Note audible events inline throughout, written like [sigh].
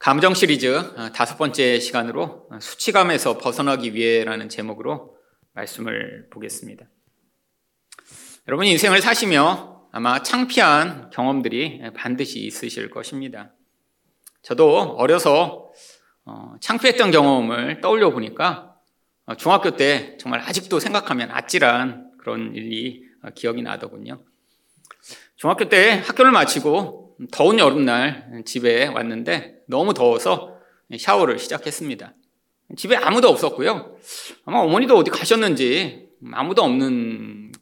감정 시리즈 어, 다섯 번째 시간으로 어, 수치감에서 벗어나기 위해라는 제목으로 말씀을 보겠습니다. 여러분 인생을 사시며 아마 창피한 경험들이 반드시 있으실 것입니다. 저도 어려서 어, 창피했던 경험을 떠올려 보니까 중학교 때 정말 아직도 생각하면 아찔한 그런 일이 기억이 나더군요. 중학교 때 학교를 마치고 더운 여름날 집에 왔는데 너무 더워서 샤워를 시작했습니다. 집에 아무도 없었고요. 아마 어머니도 어디 가셨는지 아무도 없는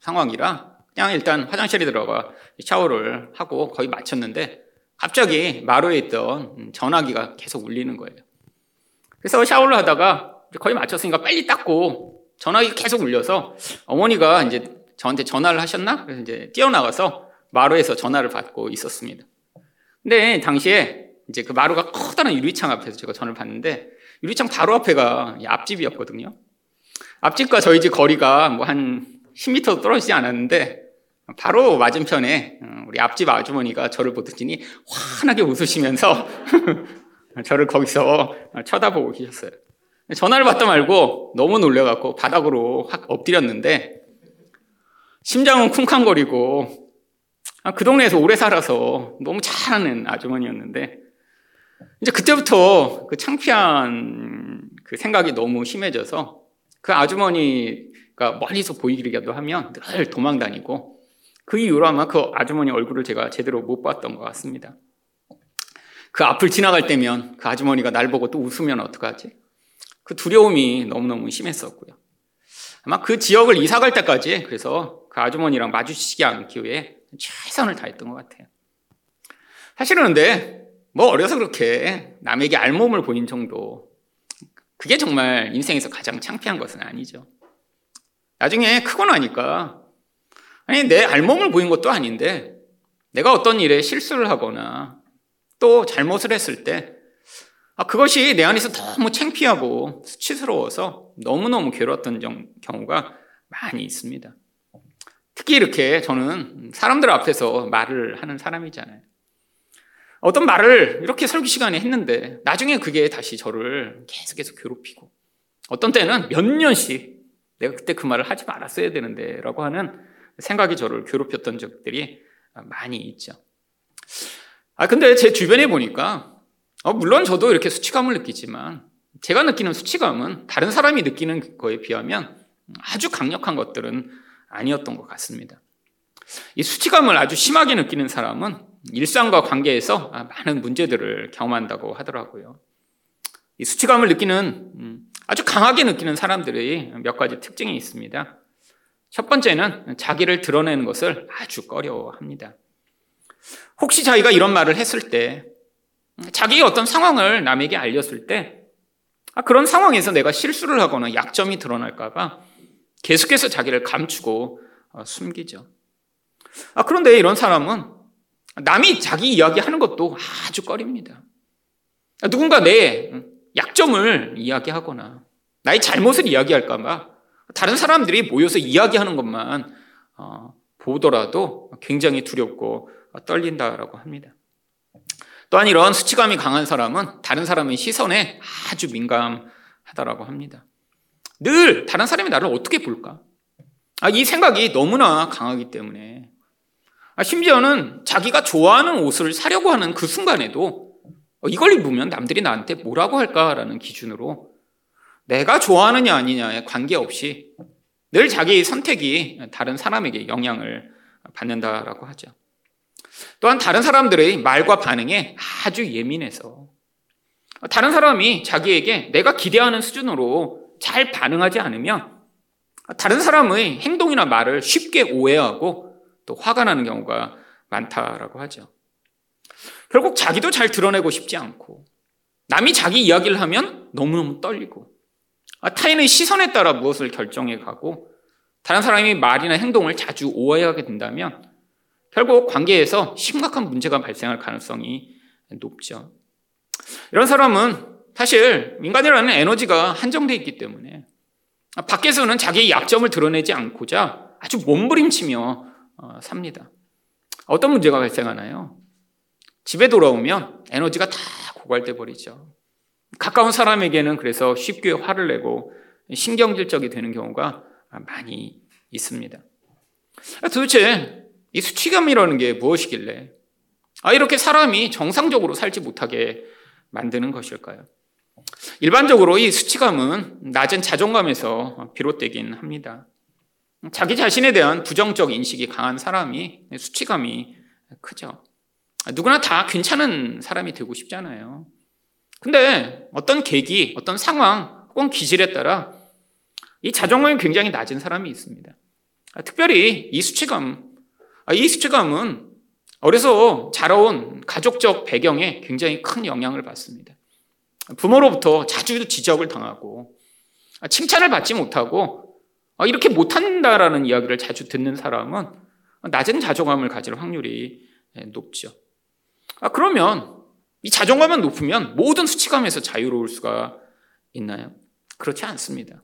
상황이라 그냥 일단 화장실에 들어가 샤워를 하고 거의 마쳤는데 갑자기 마루에 있던 전화기가 계속 울리는 거예요. 그래서 샤워를 하다가 거의 마쳤으니까 빨리 닦고 전화기 계속 울려서 어머니가 이제 저한테 전화를 하셨나? 그래서 이제 뛰어나가서 마루에서 전화를 받고 있었습니다. 근데 당시에 이제 그 마루가 커다란 유리창 앞에서 제가 전화를 받는데 유리창 바로 앞에가 앞집이었거든요. 앞집과 저희 집 거리가 뭐 한 10m 떨어지지 않았는데 바로 맞은편에 어, 우리 앞집 아주머니가 저를 보더니 환하게 웃으시면서 [laughs] 저를 거기서 쳐다보고 계셨어요. 전화를 받다 말고 너무 놀래갖고 바닥으로 확 엎드렸는데 심장은 쿵쾅거리고 아, 그 동네에서 오래 살아서 너무 잘하는 아주머니였는데 이제 그때부터 그 창피한 그 생각이 너무 심해져서 그 아주머니가 멀리서 보이기라도 하면 늘 도망 다니고 그 이후로 아마 그 아주머니 얼굴을 제가 제대로 못 봤던 것 같습니다. 그 앞을 지나갈 때면 그 아주머니가 날 보고 또 웃으면 어떡하지? 그 두려움이 너무너무 심했었고요. 아마 그 지역을 이사 갈 때까지 그래서 그 아주머니랑 마주치지 않기 위해 최선을 다했던 것 같아요. 사실은 근데 뭐 어려서 그렇게 남에게 알몸을 보인 정도 그게 정말 인생에서 가장 창피한 것은 아니죠. 나중에 크고 나니까 아니 내 알몸을 보인 것도 아닌데 내가 어떤 일에 실수를 하거나 또 잘못을 했을 때 아, 그것이 내 안에서 너무 창피하고 수치스러워서 너무너무 괴로웠던 경우가 많이 있습니다. 특히 이렇게 저는 사람들 앞에서 말을 하는 사람이잖아요. 어떤 말을 이렇게 설교 시간에 했는데 나중에 그게 다시 저를 계속해서 괴롭히고 어떤 때는 몇 년씩 내가 그때 그 말을 하지 말았어야 되는데 라고 하는 생각이 저를 괴롭혔던 적들이 많이 있죠. 아, 근데 제 주변에 보니까 어, 물론 저도 이렇게 수치감을 느끼지만 제가 느끼는 수치감은 다른 사람이 느끼는 거에 비하면 아주 강력한 것들은 아니었던 것 같습니다. 이 수치감을 아주 심하게 느끼는 사람은 일상과 관계에서 많은 문제들을 경험한다고 하더라고요. 이 수치감을 느끼는 음, 아주 강하게 느끼는 사람들의 몇 가지 특징이 있습니다. 첫 번째는 자기를 드러내는 것을 아주 꺼려합니다. 혹시 자기가 이런 말을 했을 때, 자기의 어떤 상황을 남에게 알렸을 때, 아, 그런 상황에서 내가 실수를 하거나 약점이 드러날까봐 계속해서 자기를 감추고 어, 숨기죠. 아, 그런데 이런 사람은 남이 자기 이야기 하는 것도 아주 꺼립니다. 아, 누군가 내 약점을 이야기하거나 나의 잘못을 이야기할까봐 다른 사람들이 모여서 이야기하는 것만 어, 보더라도 굉장히 두렵고 떨린다라고 합니다. 또한 이런 수치감이 강한 사람은 다른 사람의 시선에 아주 민감하다라고 합니다. 늘 다른 사람이 나를 어떻게 볼까? 아, 이 생각이 너무나 강하기 때문에 아, 심지어는 자기가 좋아하는 옷을 사려고 하는 그 순간에도 어, 이걸 입으면 남들이 나한테 뭐라고 할까라는 기준으로 내가 좋아하느냐 아니냐에 관계없이 늘 자기의 선택이 다른 사람에게 영향을 받는다라고 하죠. 또한 다른 사람들의 말과 반응에 아주 예민해서 다른 사람이 자기에게 내가 기대하는 수준으로 잘 반응하지 않으면 다른 사람의 행동이나 말을 쉽게 오해하고 또 화가 나는 경우가 많다라고 하죠. 결국 자기도 잘 드러내고 싶지 않고 남이 자기 이야기를 하면 너무너무 떨리고 아, 타인의 시선에 따라 무엇을 결정해 가고 다른 사람이 말이나 행동을 자주 오해하게 된다면 결국 관계에서 심각한 문제가 발생할 가능성이 높죠. 이런 사람은 사실 인간이라는 에너지가 한정되어 있기 때문에 밖에서는 자기의 약점을 드러내지 않고자 아주 몸부림치며 어, 삽니다. 어떤 문제가 발생하나요? 집에 돌아오면 에너지가 다 고갈돼 버리죠. 가까운 사람에게는 그래서 쉽게 화를 내고 신경질적이 되는 경우가 많이 있습니다. 도대체 이 수치감이라는 게 무엇이길래 아, 이렇게 사람이 정상적으로 살지 못하게 만드는 것일까요? 일반적으로 이 수치감은 낮은 자존감에서 비롯되긴 합니다. 자기 자신에 대한 부정적 인식이 강한 사람이 수치감이 크죠. 누구나 다 괜찮은 사람이 되고 싶잖아요. 근데 어떤 계기, 어떤 상황, 혹은 기질에 따라 이 자존감이 굉장히 낮은 사람이 있습니다. 특별히 이 수치감, 이 수치감은 어려서 자라온 가족적 배경에 굉장히 큰 영향을 받습니다. 부모로부터 자주 지적을 당하고 칭찬을 받지 못하고 이렇게 못한다라는 이야기를 자주 듣는 사람은 낮은 자존감을 가질 확률이 높죠. 아, 그러면 이 자존감만 높으면 모든 수치감에서 자유로울 수가 있나요? 그렇지 않습니다.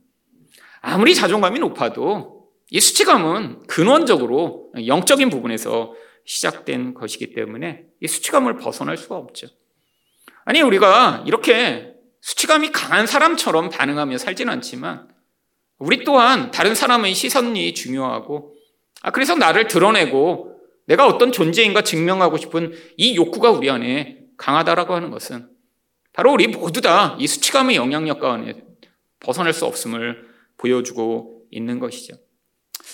아무리 자존감이 높아도 이 수치감은 근원적으로 영적인 부분에서 시작된 것이기 때문에 이 수치감을 벗어날 수가 없죠. 아니, 우리가 이렇게 수치감이 강한 사람처럼 반응하며 살진 않지만 우리 또한 다른 사람의 시선이 중요하고 아, 그래서 나를 드러내고 내가 어떤 존재인가 증명하고 싶은 이 욕구가 우리 안에 강하다라고 하는 것은 바로 우리 모두 다 이 수치감의 영향력 가운데 벗어날 수 없음을 보여주고 있는 것이죠.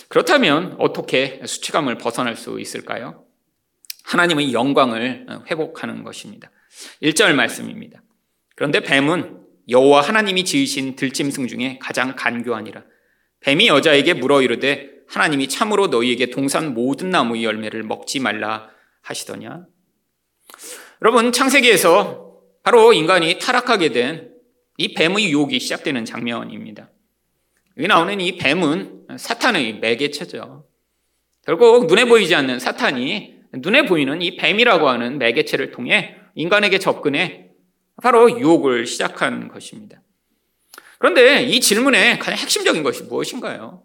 그렇다면 어떻게 수치감을 벗어날 수 있을까요? 하나님의 영광을 회복하는 것입니다. 1절 말씀입니다. 그런데 뱀은 여호와 하나님이 지으신 들짐승 중에 가장 간교하니라. 뱀이 여자에게 물어 이르되 하나님이 참으로 너희에게 동산 모든 나무의 열매를 먹지 말라 하시더냐. 여러분 창세기에서 바로 인간이 타락하게 된 이 뱀의 유혹이 시작되는 장면입니다. 여기 나오는 이 뱀은 사탄의 매개체죠. 결국 눈에 보이지 않는 사탄이 눈에 보이는 이 뱀이라고 하는 매개체를 통해 인간에게 접근해 바로 유혹을 시작한 것입니다. 그런데 이 질문의 가장 핵심적인 것이 무엇인가요?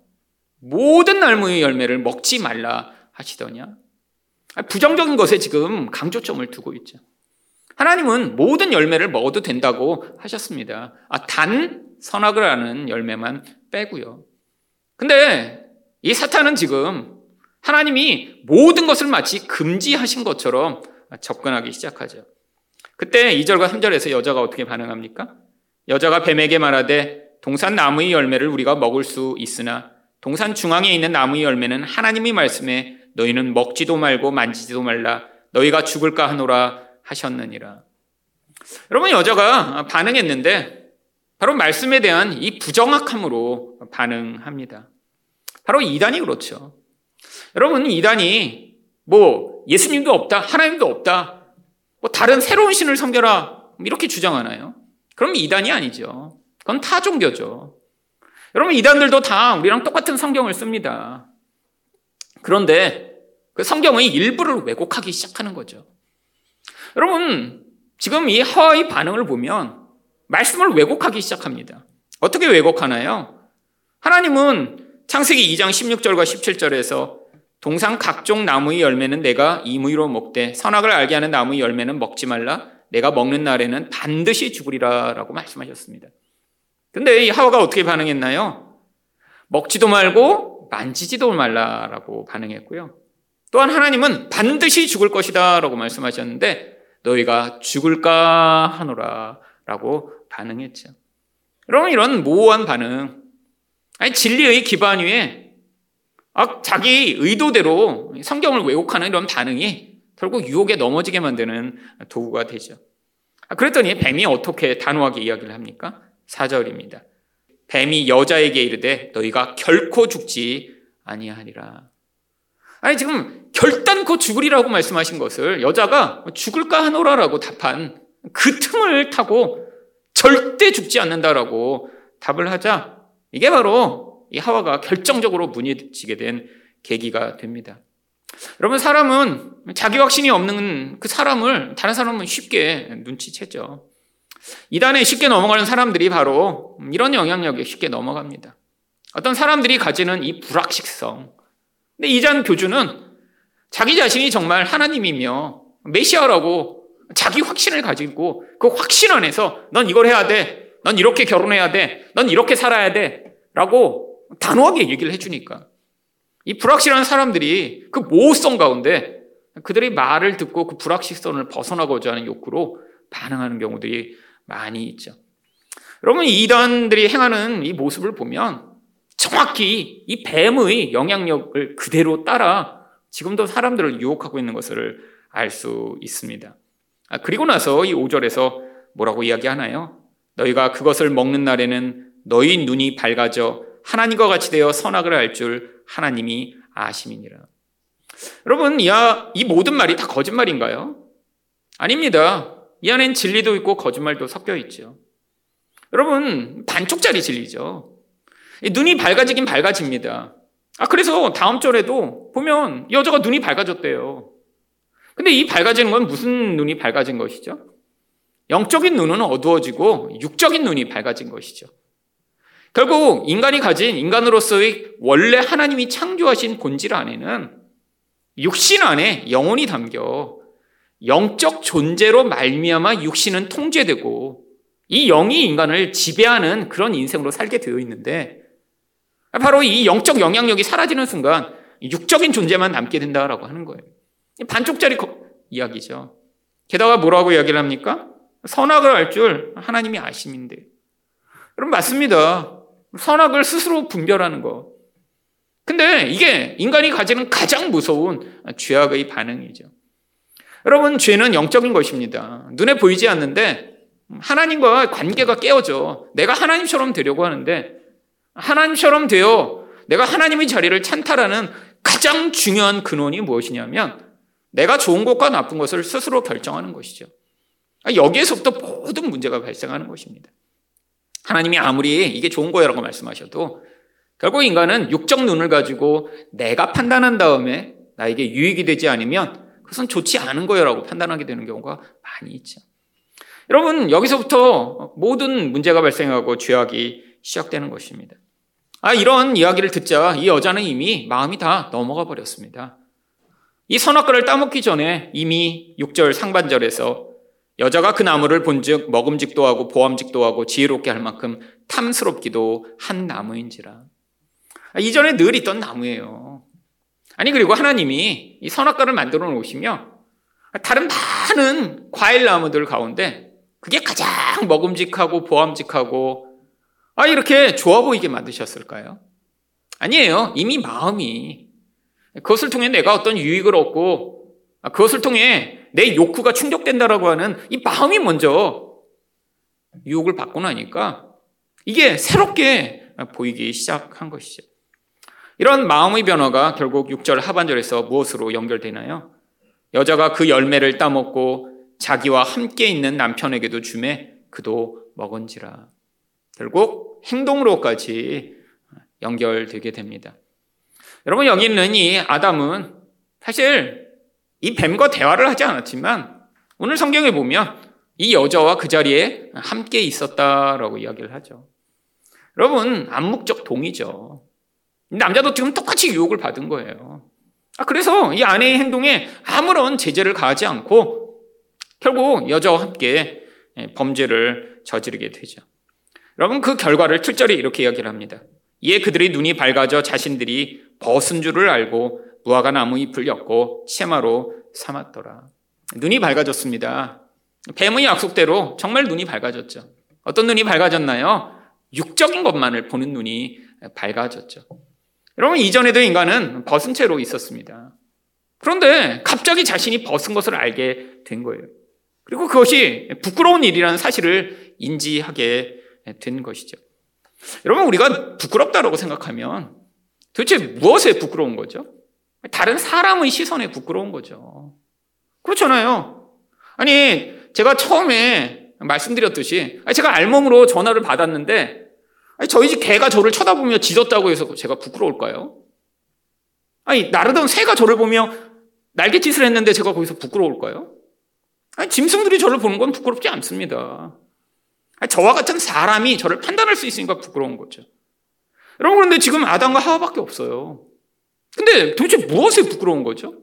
모든 나무의 열매를 먹지 말라 하시더냐? 부정적인 것에 지금 강조점을 두고 있죠. 하나님은 모든 열매를 먹어도 된다고 하셨습니다. 아, 단 선악을 하는 열매만 빼고요. 근데 이 사탄은 지금 하나님이 모든 것을 마치 금지하신 것처럼 접근하기 시작하죠. 그때 2절과 3절에서 여자가 어떻게 반응합니까? 여자가 뱀에게 말하되 동산 나무의 열매를 우리가 먹을 수 있으나 동산 중앙에 있는 나무의 열매는 하나님의 말씀에 너희는 먹지도 말고 만지지도 말라 너희가 죽을까 하노라 하셨느니라. 여러분 여자가 반응했는데 바로 말씀에 대한 이 부정확함으로 반응합니다. 바로 이단이 그렇죠. 여러분 이단이 뭐 예수님도 없다, 하나님도 없다, 뭐 다른 새로운 신을 섬겨라 이렇게 주장하나요? 그럼 이단이 아니죠. 그건 타 종교죠. 여러분 이단들도 다 우리랑 똑같은 성경을 씁니다. 그런데 그 성경의 일부를 왜곡하기 시작하는 거죠. 여러분 지금 이 하와의 반응을 보면 말씀을 왜곡하기 시작합니다. 어떻게 왜곡하나요? 하나님은 창세기 2장 16절과 17절에서 동상 각종 나무의 열매는 내가 임의로 먹되 선악을 알게 하는 나무의 열매는 먹지 말라 내가 먹는 날에는 반드시 죽으리라 라고 말씀하셨습니다. 근데 이 하와가 어떻게 반응했나요? 먹지도 말고 만지지도 말라라고 반응했고요. 또한 하나님은 반드시 죽을 것이다 라고 말씀하셨는데 너희가 죽을까 하노라 라고 반응했죠. 여러분 이런 모호한 반응 아니 진리의 기반 위에 아, 자기 의도대로 성경을 왜곡하는 이런 반응이 결국 유혹에 넘어지게 만드는 도구가 되죠. 아, 그랬더니 뱀이 어떻게 단호하게 이야기를 합니까? 4절입니다. 뱀이 여자에게 이르되 너희가 결코 죽지 아니하리라. 아니 지금 결단코 죽으리라고 말씀하신 것을 여자가 죽을까 하노라라고 답한 그 틈을 타고 절대 죽지 않는다라고 답을 하자 이게 바로 이 하와가 결정적으로 무너지게 된 계기가 됩니다. 여러분 사람은 자기 확신이 없는 그 사람을 다른 사람은 쉽게 눈치채죠. 이단에 쉽게 넘어가는 사람들이 바로 이런 영향력에 쉽게 넘어갑니다. 어떤 사람들이 가지는 이 불확실성. 근데 이잔 교주는 자기 자신이 정말 하나님이며 메시아라고 자기 확신을 가지고 그 확신 안에서 넌 이걸 해야 돼. 넌 이렇게 결혼해야 돼. 넌 이렇게 살아야 돼. 라고 단호하게 얘기를 해주니까. 이 불확실한 사람들이 그 모호성 가운데 그들의 말을 듣고 그 불확실성을 벗어나고자 하는 욕구로 반응하는 경우들이 많이 있죠. 여러분, 이단들이 행하는 이 모습을 보면 정확히 이 뱀의 영향력을 그대로 따라 지금도 사람들을 유혹하고 있는 것을 알 수 있습니다. 아, 그리고 나서 이 5절에서 뭐라고 이야기하나요? 너희가 그것을 먹는 날에는 너희 눈이 밝아져 하나님과 같이 되어 선악을 알 줄 하나님이 아심이니라. 여러분, 이, 이 모든 말이 다 거짓말인가요? 아닙니다. 이 안엔 진리도 있고 거짓말도 섞여 있죠. 여러분, 반쪽짜리 진리죠. 눈이 밝아지긴 밝아집니다. 아, 그래서 다음 절에도 보면 여자가 눈이 밝아졌대요. 근데 이 밝아지는 건 무슨 눈이 밝아진 것이죠? 영적인 눈은 어두워지고 육적인 눈이 밝아진 것이죠. 결국 인간이 가진 인간으로서의 원래 하나님이 창조하신 본질 안에는 육신 안에 영혼이 담겨 영적 존재로 말미암아 육신은 통제되고 이 영이 인간을 지배하는 그런 인생으로 살게 되어 있는데 바로 이 영적 영향력이 사라지는 순간 육적인 존재만 남게 된다라고 하는 거예요. 반쪽짜리 이야기죠. 게다가 뭐라고 이야기를 합니까? 선악을 알 줄 하나님이 아심인데. 여러분 맞습니다. 선악을 스스로 분별하는 거. 근데 이게 인간이 가지는 가장 무서운 죄악의 반응이죠. 여러분 죄는 영적인 것입니다. 눈에 보이지 않는데 하나님과 관계가 깨어져. 내가 하나님처럼 되려고 하는데 하나님처럼 되어 내가 하나님의 자리를 찬탈하는 가장 중요한 근원이 무엇이냐면 내가 좋은 것과 나쁜 것을 스스로 결정하는 것이죠. 여기에서부터 모든 문제가 발생하는 것입니다. 하나님이 아무리 이게 좋은 거야라고 말씀하셔도 결국 인간은 육적 눈을 가지고 내가 판단한 다음에 나에게 유익이 되지 않으면 그것은 좋지 않은 거야라고 판단하게 되는 경우가 많이 있죠. 여러분, 여기서부터 모든 문제가 발생하고 죄악이 시작되는 것입니다. 아, 이런 이야기를 듣자 이 여자는 이미 마음이 다 넘어가 버렸습니다. 이 선악과를 따먹기 전에 이미 6절 상반절에서 여자가 그 나무를 본즉 먹음직도 하고 보암직도 하고 지혜롭게 할 만큼 탐스럽기도 한 나무인지라. 아, 이전에 늘 있던 나무예요. 아니 그리고 하나님이 이 선악과를 만들어 놓으시며 다른 많은 과일 나무들 가운데 그게 가장 먹음직하고 보암직하고 아 이렇게 좋아 보이게 만드셨을까요? 아니에요. 이미 마음이 그것을 통해 내가 어떤 유익을 얻고 아, 그것을 통해 내 욕구가 충족된다라고 하는 이 마음이 먼저 유혹을 받고 나니까 이게 새롭게 보이기 시작한 것이죠. 이런 마음의 변화가 결국 6절 하반절에서 무엇으로 연결되나요? 여자가 그 열매를 따먹고 자기와 함께 있는 남편에게도 주매 그도 먹은지라. 결국 행동으로까지 연결되게 됩니다. 여러분 여기 있는 이 아담은 사실 이 뱀과 대화를 하지 않았지만 오늘 성경에 보면 이 여자와 그 자리에 함께 있었다라고 이야기를 하죠. 여러분 암묵적 동의죠. 남자도 지금 똑같이 유혹을 받은 거예요. 아, 그래서 이 아내의 행동에 아무런 제재를 가하지 않고 결국 여자와 함께 범죄를 저지르게 되죠. 여러분 그 결과를 7절에 이렇게 이야기를 합니다. 이에 그들의 눈이 밝아져 자신들이 벗은 줄을 알고 무화과 나무 잎을 엮고 치마로 삼았더라. 눈이 밝아졌습니다. 뱀의 약속대로 정말 눈이 밝아졌죠. 어떤 눈이 밝아졌나요? 육적인 것만을 보는 눈이 밝아졌죠. 여러분, 이전에도 인간은 벗은 채로 있었습니다. 그런데 갑자기 자신이 벗은 것을 알게 된 거예요. 그리고 그것이 부끄러운 일이라는 사실을 인지하게 된 것이죠. 여러분, 우리가 부끄럽다고 생각하면 도대체 무엇에 부끄러운 거죠? 다른 사람의 시선에 부끄러운 거죠. 그렇잖아요. 아니, 제가 처음에 말씀드렸듯이, 제가 알몸으로 전화를 받았는데, 저희 집 개가 저를 쳐다보며 짖었다고 해서 제가 부끄러울까요? 아니, 나르던 새가 저를 보며 날갯짓을 했는데 제가 거기서 부끄러울까요? 아니, 짐승들이 저를 보는 건 부끄럽지 않습니다. 아니, 저와 같은 사람이 저를 판단할 수 있으니까 부끄러운 거죠. 여러분 그런데 지금 아담과 하와밖에 없어요. 근데 도대체 무엇에 부끄러운 거죠?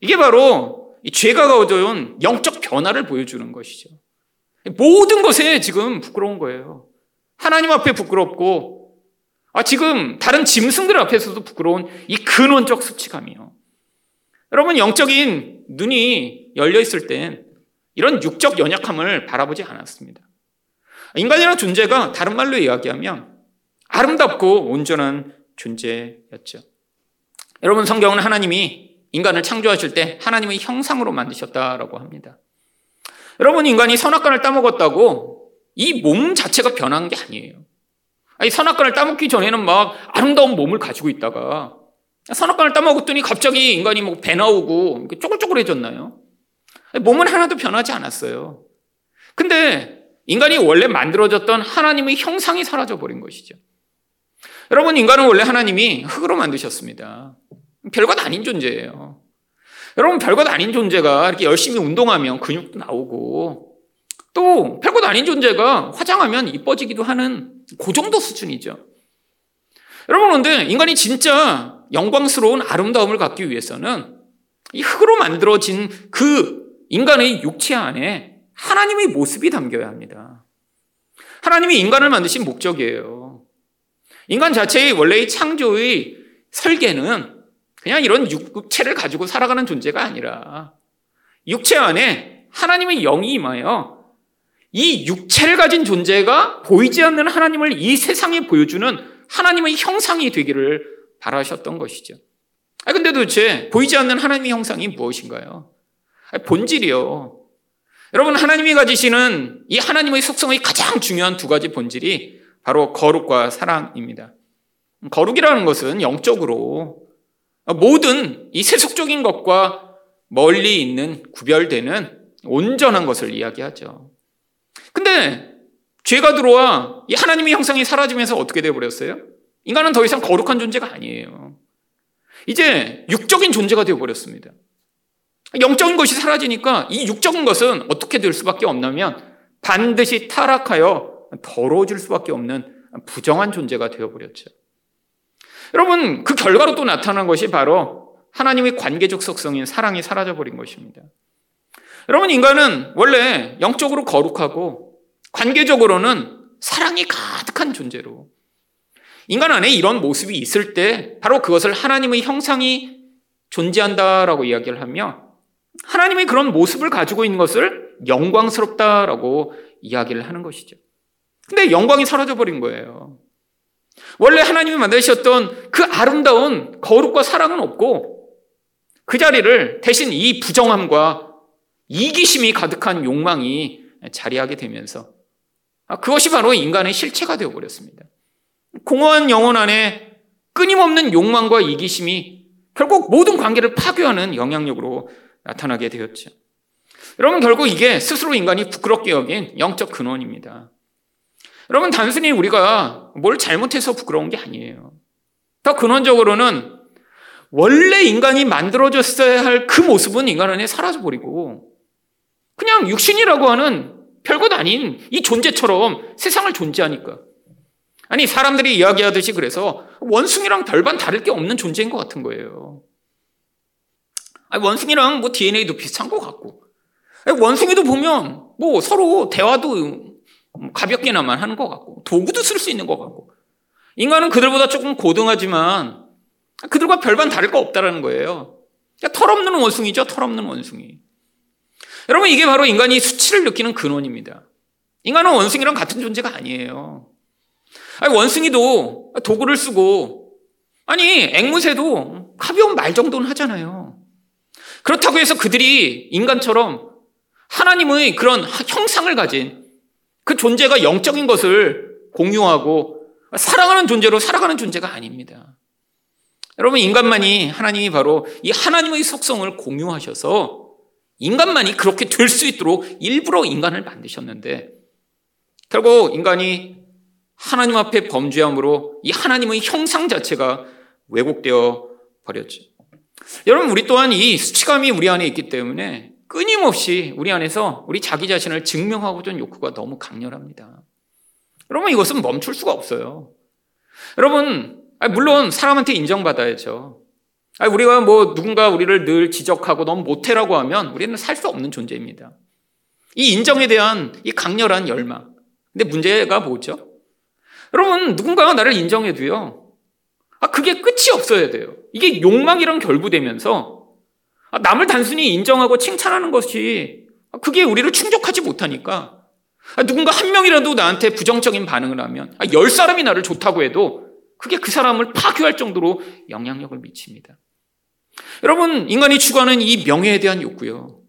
이게 바로 죄가 가져온 영적 변화를 보여주는 것이죠. 모든 것에 지금 부끄러운 거예요. 하나님 앞에 부끄럽고, 아, 지금 다른 짐승들 앞에서도 부끄러운 이 근원적 수치감이요. 여러분, 영적인 눈이 열려 있을 땐 이런 육적 연약함을 바라보지 않았습니다. 인간이라는 존재가 다른 말로 이야기하면 아름답고 온전한 존재였죠. 여러분, 성경은 하나님이 인간을 창조하실 때 하나님의 형상으로 만드셨다라고 합니다. 여러분, 인간이 선악과를 따먹었다고 이 몸 자체가 변한 게 아니에요. 아니, 선악과를 따먹기 전에는 막 아름다운 몸을 가지고 있다가 선악과를 따먹었더니 갑자기 인간이 뭐 배 나오고 쪼글쪼글해졌나요? 몸은 하나도 변하지 않았어요. 근데 인간이 원래 만들어졌던 하나님의 형상이 사라져버린 것이죠. 여러분, 인간은 원래 하나님이 흙으로 만드셨습니다. 별것 아닌 존재예요. 여러분, 별것 아닌 존재가 이렇게 열심히 운동하면 근육도 나오고, 또 별것 아닌 존재가 화장하면 이뻐지기도 하는 그 정도 수준이죠. 여러분, 그런데 인간이 진짜 영광스러운 아름다움을 갖기 위해서는 이 흙으로 만들어진 그 인간의 육체 안에 하나님의 모습이 담겨야 합니다. 하나님이 인간을 만드신 목적이에요. 인간 자체의 원래의 창조의 설계는 그냥 이런 육체를 가지고 살아가는 존재가 아니라 육체 안에 하나님의 영이 임하여 이 육체를 가진 존재가 보이지 않는 하나님을 이 세상에 보여주는 하나님의 형상이 되기를 바라셨던 것이죠. 아 근데 도대체 보이지 않는 하나님의 형상이 무엇인가요? 본질이요. 여러분 하나님이 가지시는 이 하나님의 속성의 가장 중요한 두 가지 본질이 바로 거룩과 사랑입니다. 거룩이라는 것은 영적으로 모든 이 세속적인 것과 멀리 있는 구별되는 온전한 것을 이야기하죠. 근데 죄가 들어와 이 하나님의 형상이 사라지면서 어떻게 되어버렸어요? 인간은 더 이상 거룩한 존재가 아니에요. 이제 육적인 존재가 되어버렸습니다. 영적인 것이 사라지니까 이 육적인 것은 어떻게 될 수밖에 없냐면 반드시 타락하여 더러워질 수밖에 없는 부정한 존재가 되어버렸죠. 여러분, 그 결과로 또 나타난 것이 바로 하나님의 관계적 속성인 사랑이 사라져버린 것입니다. 여러분, 인간은 원래 영적으로 거룩하고 관계적으로는 사랑이 가득한 존재로 인간 안에 이런 모습이 있을 때 바로 그것을 하나님의 형상이 존재한다라고 이야기를 하며 하나님의 그런 모습을 가지고 있는 것을 영광스럽다라고 이야기를 하는 것이죠. 근데 영광이 사라져버린 거예요. 원래 하나님이 만드셨던 그 아름다운 거룩과 사랑은 없고 그 자리를 대신 이 부정함과 이기심이 가득한 욕망이 자리하게 되면서 아, 그것이 바로 인간의 실체가 되어버렸습니다. 공허한 영혼 안에 끊임없는 욕망과 이기심이 결국 모든 관계를 파괴하는 영향력으로 나타나게 되었죠. 여러분, 결국 이게 스스로 인간이 부끄럽게 여긴 영적 근원입니다. 여러분, 단순히 우리가 뭘 잘못해서 부끄러운 게 아니에요. 더 근원적으로는 원래 인간이 만들어졌어야 할 그 모습은 인간 안에 사라져버리고 그냥 육신이라고 하는 별것 아닌 이 존재처럼 세상을 존재하니까. 아니, 사람들이 이야기하듯이 그래서 원숭이랑 별반 다를 게 없는 존재인 것 같은 거예요. 아니, 원숭이랑 뭐 DNA도 비슷한 것 같고. 아니, 원숭이도 보면 뭐 서로 대화도 가볍게나만 하는 것 같고, 도구도 쓸 수 있는 것 같고. 인간은 그들보다 조금 고등하지만 그들과 별반 다를 거 없다라는 거예요. 그러니까 털없는 원숭이죠, 털없는 원숭이. 여러분, 이게 바로 인간이 수치를 느끼는 근원입니다. 인간은 원숭이랑 같은 존재가 아니에요. 아니, 원숭이도 도구를 쓰고, 아니, 앵무새도 가벼운 말 정도는 하잖아요. 그렇다고 해서 그들이 인간처럼 하나님의 그런 형상을 가진 그 존재가 영적인 것을 공유하고 사랑하는 존재로 살아가는 존재가 아닙니다. 여러분, 인간만이 하나님이 바로 이 하나님의 속성을 공유하셔서 인간만이 그렇게 될 수 있도록 일부러 인간을 만드셨는데 결국 인간이 하나님 앞에 범죄함으로 이 하나님의 형상 자체가 왜곡되어 버렸죠. 여러분, 우리 또한 이 수치감이 우리 안에 있기 때문에 끊임없이 우리 안에서 우리 자기 자신을 증명하고자 욕구가 너무 강렬합니다. 여러분, 이것은 멈출 수가 없어요. 여러분, 물론 사람한테 인정받아야죠. 아, 우리가 뭐 누군가 우리를 늘 지적하고 너무 못해라고 하면 우리는 살 수 없는 존재입니다. 이 인정에 대한 이 강렬한 열망. 근데 문제가 뭐죠? 여러분, 누군가가 나를 인정해도요. 아, 그게 끝이 없어야 돼요. 이게 욕망이랑 결부되면서 아, 남을 단순히 인정하고 칭찬하는 것이 아, 그게 우리를 충족하지 못하니까 아, 누군가 한 명이라도 나한테 부정적인 반응을 하면 열 사람이 나를 좋다고 해도 그게 그 사람을 파괴할 정도로 영향력을 미칩니다. 여러분, 인간이 추구하는 이 명예에 대한 욕구요.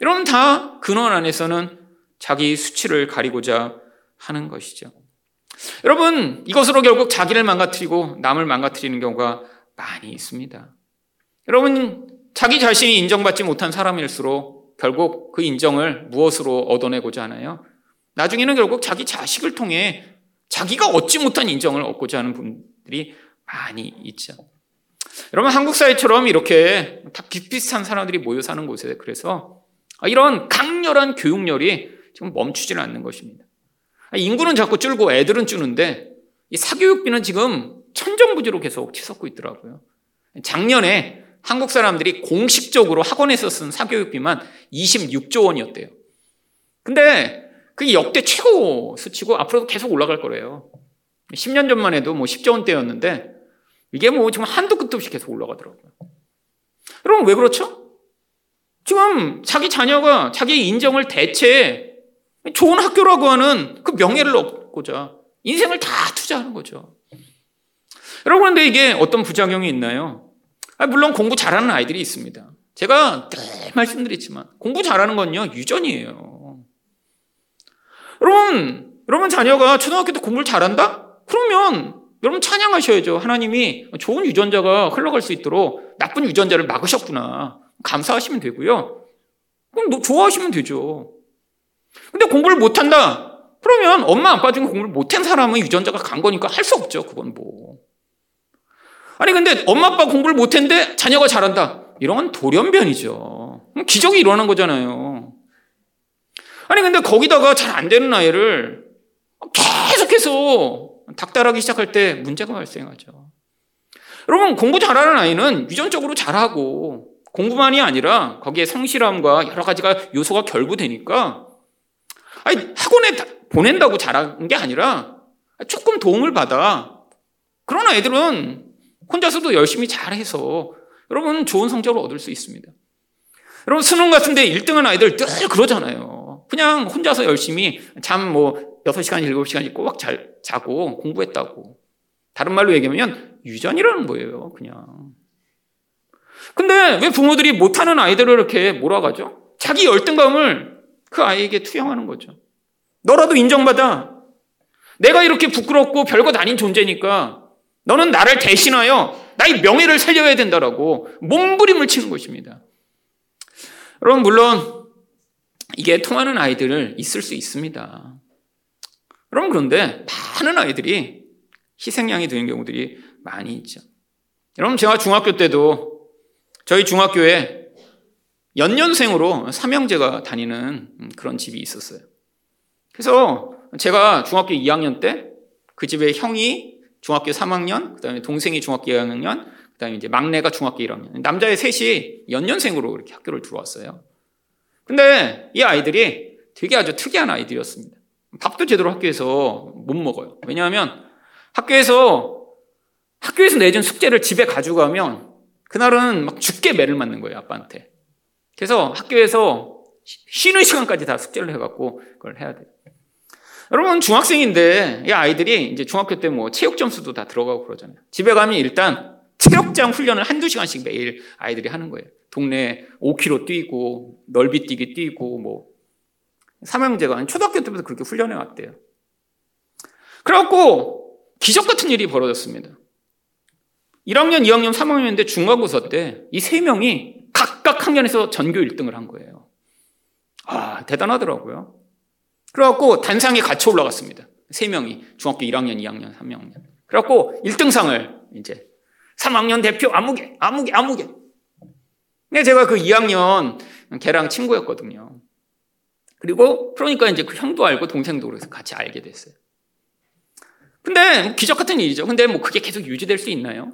여러분, 다 근원 안에서는 자기 수치를 가리고자 하는 것이죠. 여러분, 이것으로 결국 자기를 망가뜨리고 남을 망가뜨리는 경우가 많이 있습니다. 여러분, 자기 자신이 인정받지 못한 사람일수록 결국 그 인정을 무엇으로 얻어내고자 하나요? 나중에는 결국 자기 자식을 통해 자기가 얻지 못한 인정을 얻고자 하는 분들이 많이 있죠. 여러분 한국 사회처럼 이렇게 다 비슷비슷한 사람들이 모여 사는 곳에 그래서 이런 강렬한 교육열이 지금 멈추지는 않는 것입니다. 인구는 자꾸 줄고 애들은 줄는데 이 사교육비는 지금 천정부지로 계속 치솟고 있더라고요. 작년에 한국 사람들이 공식적으로 학원에서 쓴 사교육비만 26조 원이었대요. 근데 그게 역대 최고 수치고 앞으로도 계속 올라갈 거래요. 10년 전만 해도 뭐 10조 원대였는데 이게 뭐 지금 한도 끝도 없이 계속 올라가더라고요. 여러분 왜 그렇죠? 지금 자기 자녀가 자기 인정을 대체 좋은 학교라고 하는 그 명예를 얻고자 인생을 다 투자하는 거죠. 여러분 근데 이게 어떤 부작용이 있나요? 아, 물론 공부 잘하는 아이들이 있습니다. 제가 늘 말씀드렸지만 공부 잘하는 건요 유전이에요. 여러분, 여러분 자녀가 초등학교 때 공부를 잘한다? 그러면 여러분 찬양하셔야죠. 하나님이 좋은 유전자가 흘러갈 수 있도록 나쁜 유전자를 막으셨구나. 감사하시면 되고요. 그럼 좋아하시면 되죠. 근데 공부를 못한다? 그러면 엄마 아빠 중에 공부를 못한 사람은 유전자가 간 거니까 할 수 없죠. 그건 뭐. 아니 근데 엄마 아빠 공부를 못했는데 자녀가 잘한다. 이런 건 돌연변이죠. 기적이 일어난 거잖아요. 아니 근데 거기다가 잘 안 되는 아이를 계속해서 닥달하기 시작할 때 문제가 발생하죠. 여러분 공부 잘하는 아이는 유전적으로 잘하고 공부만이 아니라 거기에 성실함과 여러 가지가 요소가 결부되니까 아니 학원에 보낸다고 잘한 게 아니라 조금 도움을 받아 그런 아이들은 혼자서도 열심히 잘해서 여러분 좋은 성적을 얻을 수 있습니다. 여러분 수능 같은데 1등한 아이들 늘 그러잖아요. 그냥 혼자서 열심히 잠 뭐 6시간, 7시간 꼭잘 자고 공부했다고. 다른 말로 얘기하면 유전이라는 거예요, 그냥. 근데 왜 부모들이 못하는 아이들을 이렇게 몰아가죠? 자기 열등감을 그 아이에게 투영하는 거죠. 너라도 인정받아. 내가 이렇게 부끄럽고 별것 아닌 존재니까 너는 나를 대신하여 나의 명예를 살려야 된다라고 몸부림을 치는 것입니다. 여러분, 물론 이게 통하는 아이들 있을 수 있습니다. 여러분 그런데 많은 아이들이 희생양이 되는 경우들이 많이 있죠. 여러분 제가 중학교 때도 저희 중학교에 연년생으로 삼형제가 다니는 그런 집이 있었어요. 그래서 제가 중학교 2학년 때 그 집에 형이 중학교 3학년, 그다음에 동생이 중학교 2학년, 그다음에 이제 막내가 중학교 1학년. 남자의 셋이 연년생으로 이렇게 학교를 들어왔어요. 근데 이 아이들이 되게 아주 특이한 아이들이었습니다. 밥도 제대로 학교에서 못 먹어요. 왜냐하면 학교에서 학교에서 내준 숙제를 집에 가져가면 그날은 막 죽게 매를 맞는 거예요, 아빠한테. 그래서 학교에서 쉬는 시간까지 다 숙제를 해갖고 그걸 해야 돼요. 여러분 중학생인데 이 아이들이 이제 중학교 때 뭐 체육 점수도 다 들어가고 그러잖아요. 집에 가면 일단 체력장 훈련을 한두 시간씩 매일 아이들이 하는 거예요. 동네 5km 뛰고 넓이 뛰기 뛰고 뭐 삼형제가 초등학교 때부터 그렇게 훈련해 왔대요. 그래갖고 기적 같은 일이 벌어졌습니다. 1학년, 2학년, 3학년인데 중간고사 때 이 세 명이 각각 학년에서 전교 1등을 한 거예요. 아, 대단하더라고요. 그래갖고 단상에 같이 올라갔습니다. 세 명이 중학교 1학년, 2학년, 3학년. 그래갖고 1등상을 이제 3학년 대표 아무개, 아무개, 아무개. 근데 제가 그 2학년 걔랑 친구였거든요. 그리고 그러니까 이제 그 형도 알고 동생도 그래서 같이 알게 됐어요. 근데 뭐 기적 같은 일이죠. 근데 뭐 그게 계속 유지될 수 있나요?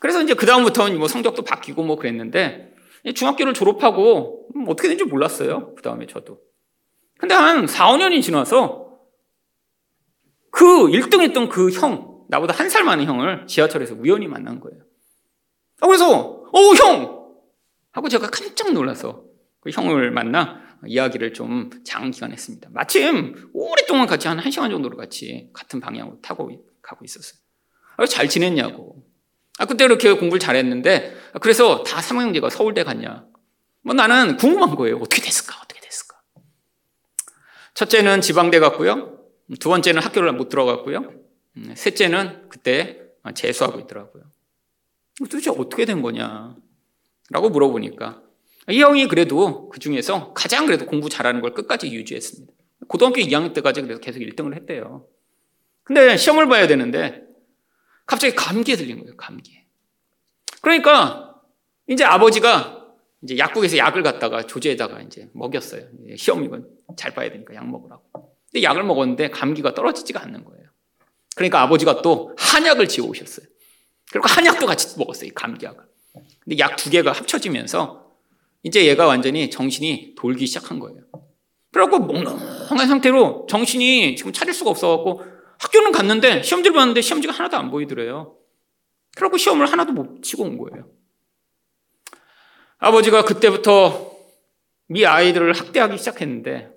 그래서 이제 그 다음부터는 뭐 성적도 바뀌고 뭐 그랬는데 중학교를 졸업하고 음, 어떻게 된지 몰랐어요. 그 다음에 저도. 근데 한 4, 5년이 지나서 그 1등 했던 그 형, 나보다 한 살 많은 형을 지하철에서 우연히 만난 거예요. 아, 그래서, 어, 형! 하고 제가 깜짝 놀라서 그 형을 만나 이야기를 좀 장기간 했습니다. 마침 오랫동안 같이 한 1시간 정도로 같이 같은 방향으로 타고 가고 있었어요. 아, 잘 지냈냐고. 아, 그때 이렇게 공부를 잘했는데, 그래서 다 삼형제가 서울대 갔냐. 뭐 나는 궁금한 거예요. 어떻게 됐을까? 첫째는 지방대 갔고요. 두 번째는 학교를 못 들어갔고요. 음, 셋째는 그때 재수하고 있더라고요. 도대체 어떻게 된 거냐? 라고 물어보니까 이 형이 그래도 그 중에서 가장 그래도 공부 잘하는 걸 끝까지 유지했습니다. 고등학교 2학년 때까지 그래서 계속 1등을 했대요. 근데 시험을 봐야 되는데 갑자기 감기에 들린 거예요, 감기에. 그러니까 이제 아버지가 이제 약국에서 약을 갖다가 조제에다가 이제 먹였어요. 시험이건 잘 봐야 되니까 약 먹으라고. 근데 약을 먹었는데 감기가 떨어지지가 않는 거예요. 그러니까 아버지가 또 한약을 지어 오셨어요. 그리고 한약도 같이 먹었어요, 감기약을. 근데 약 두 개가 합쳐지면서 이제 얘가 완전히 정신이 돌기 시작한 거예요. 그래갖고 몽롱한 상태로 정신이 지금 차릴 수가 없어갖고 학교는 갔는데 시험지를 봤는데 시험지가 하나도 안 보이더래요. 그러고 시험을 하나도 못 치고 온 거예요. 아버지가 그때부터 이 아이들을 학대하기 시작했는데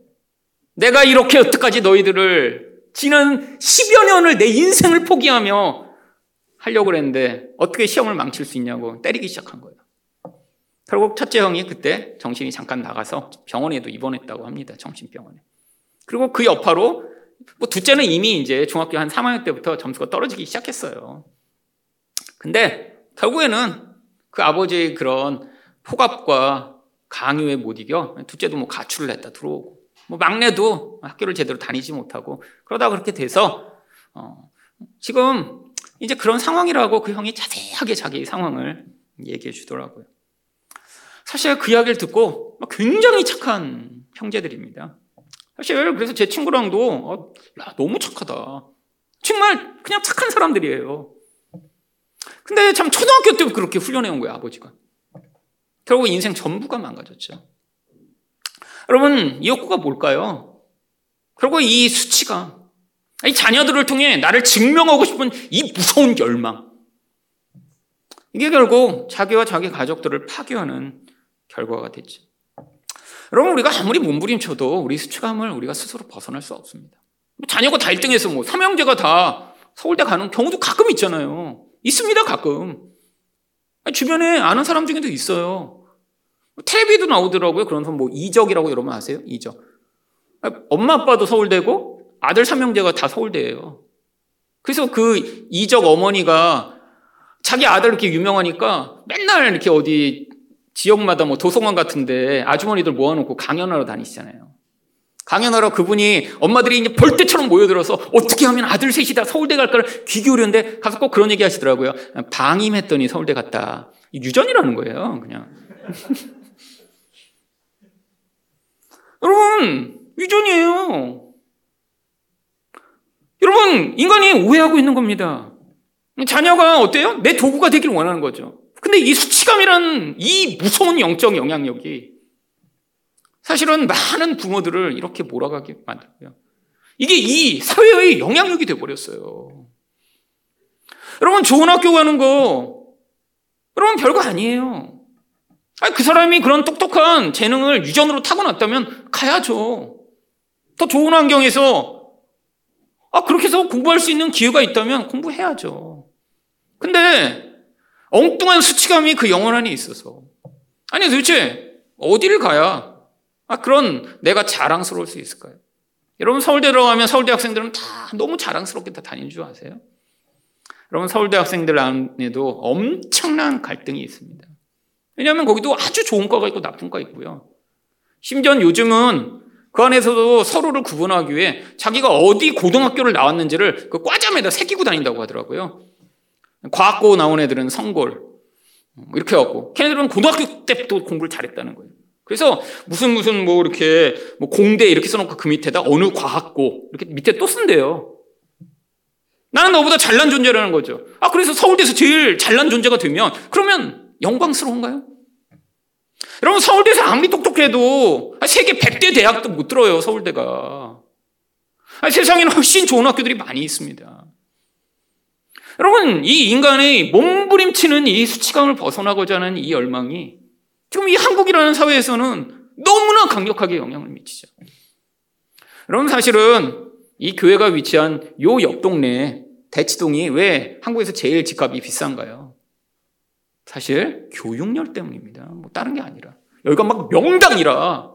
내가 이렇게 여태까지 너희들을 지난 10여 년을 내 인생을 포기하며 하려고 그랬는데 어떻게 시험을 망칠 수 있냐고 때리기 시작한 거예요. 결국 첫째 형이 그때 정신이 잠깐 나가서 병원에도 입원했다고 합니다. 정신병원에. 그리고 그 여파로 뭐 둘째는 이미 이제 중학교 한 3학년 때부터 점수가 떨어지기 시작했어요. 근데 결국에는 그 아버지의 그런 폭압과 강요에 못 이겨 둘째도 뭐 가출을 했다 들어오고 뭐 막내도 학교를 제대로 다니지 못하고 그러다 그렇게 돼서 어 지금 이제 그런 상황이라고 그 형이 자세하게 자기 상황을 얘기해 주더라고요. 사실 그 이야기를 듣고 굉장히 착한 형제들입니다. 사실 그래서 제 친구랑도 어, 야, 너무 착하다. 정말 그냥 착한 사람들이에요. 근데 참 초등학교 때부터 그렇게 훈련해 온 거예요, 아버지가. 결국 인생 전부가 망가졌죠. 여러분, 이 욕구가 뭘까요? 결국 이 수치가, 이 자녀들을 통해 나를 증명하고 싶은 이 무서운 열망. 이게 결국 자기와 자기 가족들을 파괴하는 결과가 됐죠. 여러분 우리가 아무리 몸부림쳐도 우리 수치감을 우리가 스스로 벗어날 수 없습니다. 자녀가 다 1등해서 뭐 삼형제가 다 서울대 가는 경우도 가끔 있잖아요. 있습니다 가끔. 주변에 아는 사람 중에도 있어요. 텔레비도 나오더라고요. 그런 뭐 이적이라고 여러분 아세요? 이적. 엄마 아빠도 서울대고 아들 삼형제가 다 서울대예요. 그래서 그 이적 어머니가 자기 아들 이렇게 유명하니까 맨날 이렇게 어디 지역마다 뭐 도서관 같은데 아주머니들 모아놓고 강연하러 다니시잖아요. 강연하러 그분이 엄마들이 이제 벌떼처럼 모여들어서 어떻게 하면 아들 셋이 다 서울대 갈까를 귀 기울였는데 가서 꼭 그런 얘기 하시더라고요. 방임했더니 서울대 갔다. 유전이라는 거예요, 그냥. 여러분, 유전이에요. 여러분, 인간이 오해하고 있는 겁니다. 자녀가 어때요? 내 도구가 되길 원하는 거죠. 근데 이 수치감이라는 이 무서운 영적 영향력이 사실은 많은 부모들을 이렇게 몰아가게 만들고요. 이게 이 사회의 영향력이 돼버렸어요. 여러분, 좋은 학교 가는 거, 여러분, 별거 아니에요. 아니, 그 사람이 그런 똑똑한 재능을 유전으로 타고났다면 가야죠. 더 좋은 환경에서, 아, 그렇게 해서 공부할 수 있는 기회가 있다면 공부해야죠. 근데, 엉뚱한 수치감이 그 영혼 안에 있어서. 아니, 도대체 어디를 가야 아, 그런 내가 자랑스러울 수 있을까요? 여러분 서울대 들어가면 서울대 학생들은 다 너무 자랑스럽게 다 다니는 줄 아세요? 여러분 서울대 학생들 안에도 엄청난 갈등이 있습니다. 왜냐하면 거기도 아주 좋은 과가 있고 나쁜 과 있고요. 심지어 요즘은 그 안에서도 서로를 구분하기 위해 자기가 어디 고등학교를 나왔는지를 그 과잠에다 새기고 다닌다고 하더라고요. 과학고 나온 애들은 성골. 이렇게 해갖고. 걔네들은 고등학교 때부터 공부를 잘했다는 거예요. 그래서 무슨 무슨 뭐 이렇게 뭐 공대 이렇게 써놓고 그 밑에다 어느 과학고 이렇게 밑에 또 쓴대요. 나는 너보다 잘난 존재라는 거죠. 아, 그래서 서울대에서 제일 잘난 존재가 되면 그러면 영광스러운가요? 여러분, 서울대에서 아무리 똑똑해도 세계 100대 대학도 못 들어요, 서울대가. 아니, 세상에는 훨씬 좋은 학교들이 많이 있습니다. 여러분, 이 인간의 몸부림치는 이 수치감을 벗어나고자 하는 이 열망이 지금 이 한국이라는 사회에서는 너무나 강력하게 영향을 미치죠. 여러분, 사실은 이 교회가 위치한 요 옆 동네 대치동이 왜 한국에서 제일 집값이 비싼가요? 사실 교육열 때문입니다. 뭐 다른 게 아니라. 여기가 막 명당이라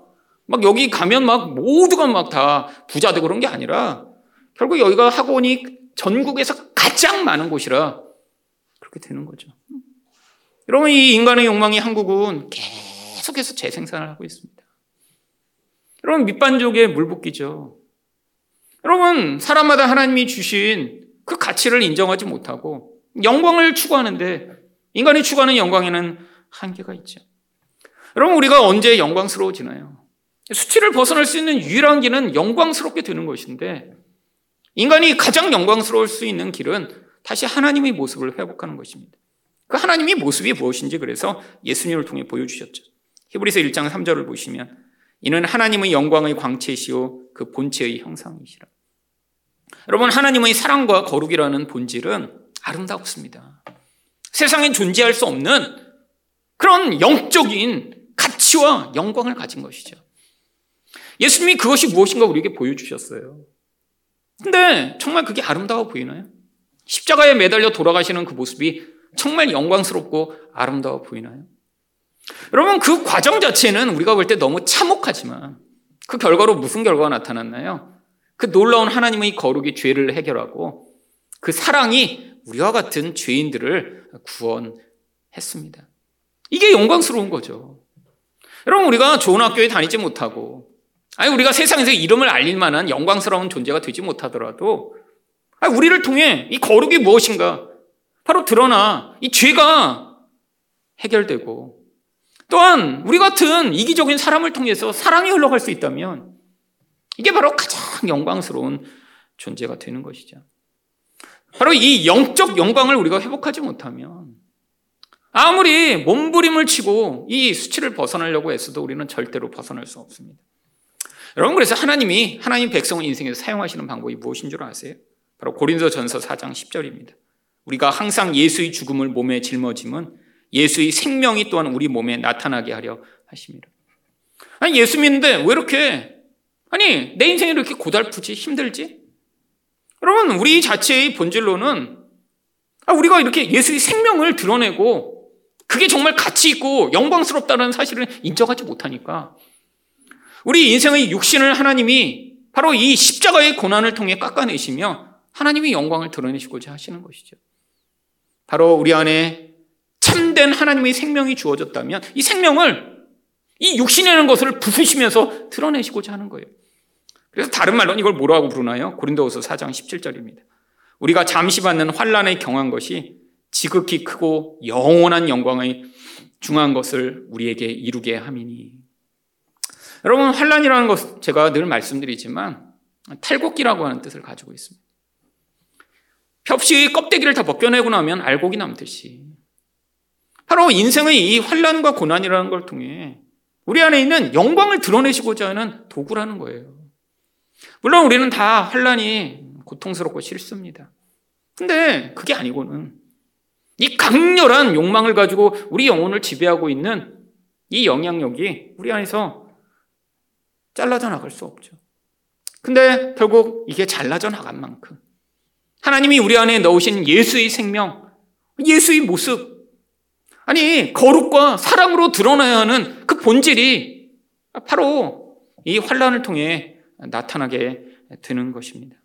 막 여기 가면 막 모두가 막 다 부자 되고 그런 게 아니라 결국 여기가 학원이 전국에서 가장 많은 곳이라 그렇게 되는 거죠. 여러분 이 인간의 욕망이 한국은 계속해서 재생산을 하고 있습니다. 여러분 밑반족의 물붓기죠. 여러분 사람마다 하나님이 주신 그 가치를 인정하지 못하고 영광을 추구하는데 인간이 추구하는 영광에는 한계가 있죠. 여러분 우리가 언제 영광스러워지나요? 수치를 벗어날 수 있는 유일한 길은 영광스럽게 되는 것인데 인간이 가장 영광스러울 수 있는 길은 다시 하나님의 모습을 회복하는 것입니다. 그 하나님의 모습이 무엇인지 그래서 예수님을 통해 보여주셨죠. 히브리서 1장 3절을 보시면 이는 하나님의 영광의 광채시오 그 본체의 형상이시라. 여러분 하나님의 사랑과 거룩이라는 본질은 아름답습니다. 세상에 존재할 수 없는 그런 영적인 가치와 영광을 가진 것이죠. 예수님이 그것이 무엇인가 우리에게 보여주셨어요. 근데 정말 그게 아름다워 보이나요? 십자가에 매달려 돌아가시는 그 모습이 정말 영광스럽고 아름다워 보이나요? 여러분, 그 과정 자체는 우리가 볼 때 너무 참혹하지만 그 결과로 무슨 결과가 나타났나요? 그 놀라운 하나님의 거룩이 죄를 해결하고 그 사랑이 우리와 같은 죄인들을 구원했습니다. 이게 영광스러운 거죠. 여러분, 우리가 좋은 학교에 다니지 못하고 아니, 우리가 세상에서 이름을 알릴 만한 영광스러운 존재가 되지 못하더라도, 아니, 우리를 통해 이 거룩이 무엇인가, 바로 드러나 이 죄가 해결되고, 또한 우리 같은 이기적인 사람을 통해서 사랑이 흘러갈 수 있다면, 이게 바로 가장 영광스러운 존재가 되는 것이죠. 바로 이 영적 영광을 우리가 회복하지 못하면, 아무리 몸부림을 치고 이 수치를 벗어나려고 애써도 우리는 절대로 벗어날 수 없습니다. 여러분 그래서 하나님이 하나님 백성을 인생에서 사용하시는 방법이 무엇인 줄 아세요? 바로 고린도전서 4장 10절입니다. 우리가 항상 예수의 죽음을 몸에 짊어짐은 예수의 생명이 또한 우리 몸에 나타나게 하려 하십니다. 아니 예수 믿는데 왜 이렇게 아니 내 인생이 이렇게 고달프지 힘들지? 여러분 우리 자체의 본질로는 아, 우리가 이렇게 예수의 생명을 드러내고 그게 정말 가치 있고 영광스럽다는 사실을 인정하지 못하니까 우리 인생의 육신을 하나님이 바로 이 십자가의 고난을 통해 깎아내시며 하나님의 영광을 드러내시고자 하시는 것이죠. 바로 우리 안에 참된 하나님의 생명이 주어졌다면 이 생명을 이 육신이라는 것을 부수시면서 드러내시고자 하는 거예요. 그래서 다른 말로 이걸 뭐라고 부르나요? 고린도후서 4장 17절입니다. 우리가 잠시 받는 환란에 경한 것이 지극히 크고 영원한 영광의 중한 것을 우리에게 이루게 함이니 여러분 환란이라는 것 제가 늘 말씀드리지만 탈곡기라고 하는 뜻을 가지고 있습니다. 벽시 껍데기를 다 벗겨내고 나면 알곡이 남듯이 바로 인생의 이 환란과 고난이라는 걸 통해 우리 안에 있는 영광을 드러내시고자 하는 도구라는 거예요. 물론 우리는 다 환란이 고통스럽고 싫습니다. 근데 그게 아니고는 이 강렬한 욕망을 가지고 우리 영혼을 지배하고 있는 이 영향력이 우리 안에서 잘라져 나갈 수 없죠. 근데 결국 이게 잘라져 나간 만큼 하나님이 우리 안에 넣으신 예수의 생명, 예수의 모습, 아니, 거룩과 사랑으로 드러나야 하는 그 본질이 바로 이 환란을 통해 나타나게 되는 것입니다.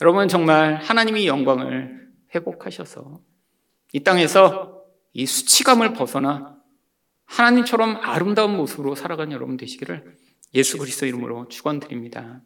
여러분 정말 하나님이 영광을 회복하셔서 이 땅에서 이 수치감을 벗어나 하나님처럼 아름다운 모습으로 살아가는 여러분 되시기를 예수 그리스도 이름으로 축원드립니다.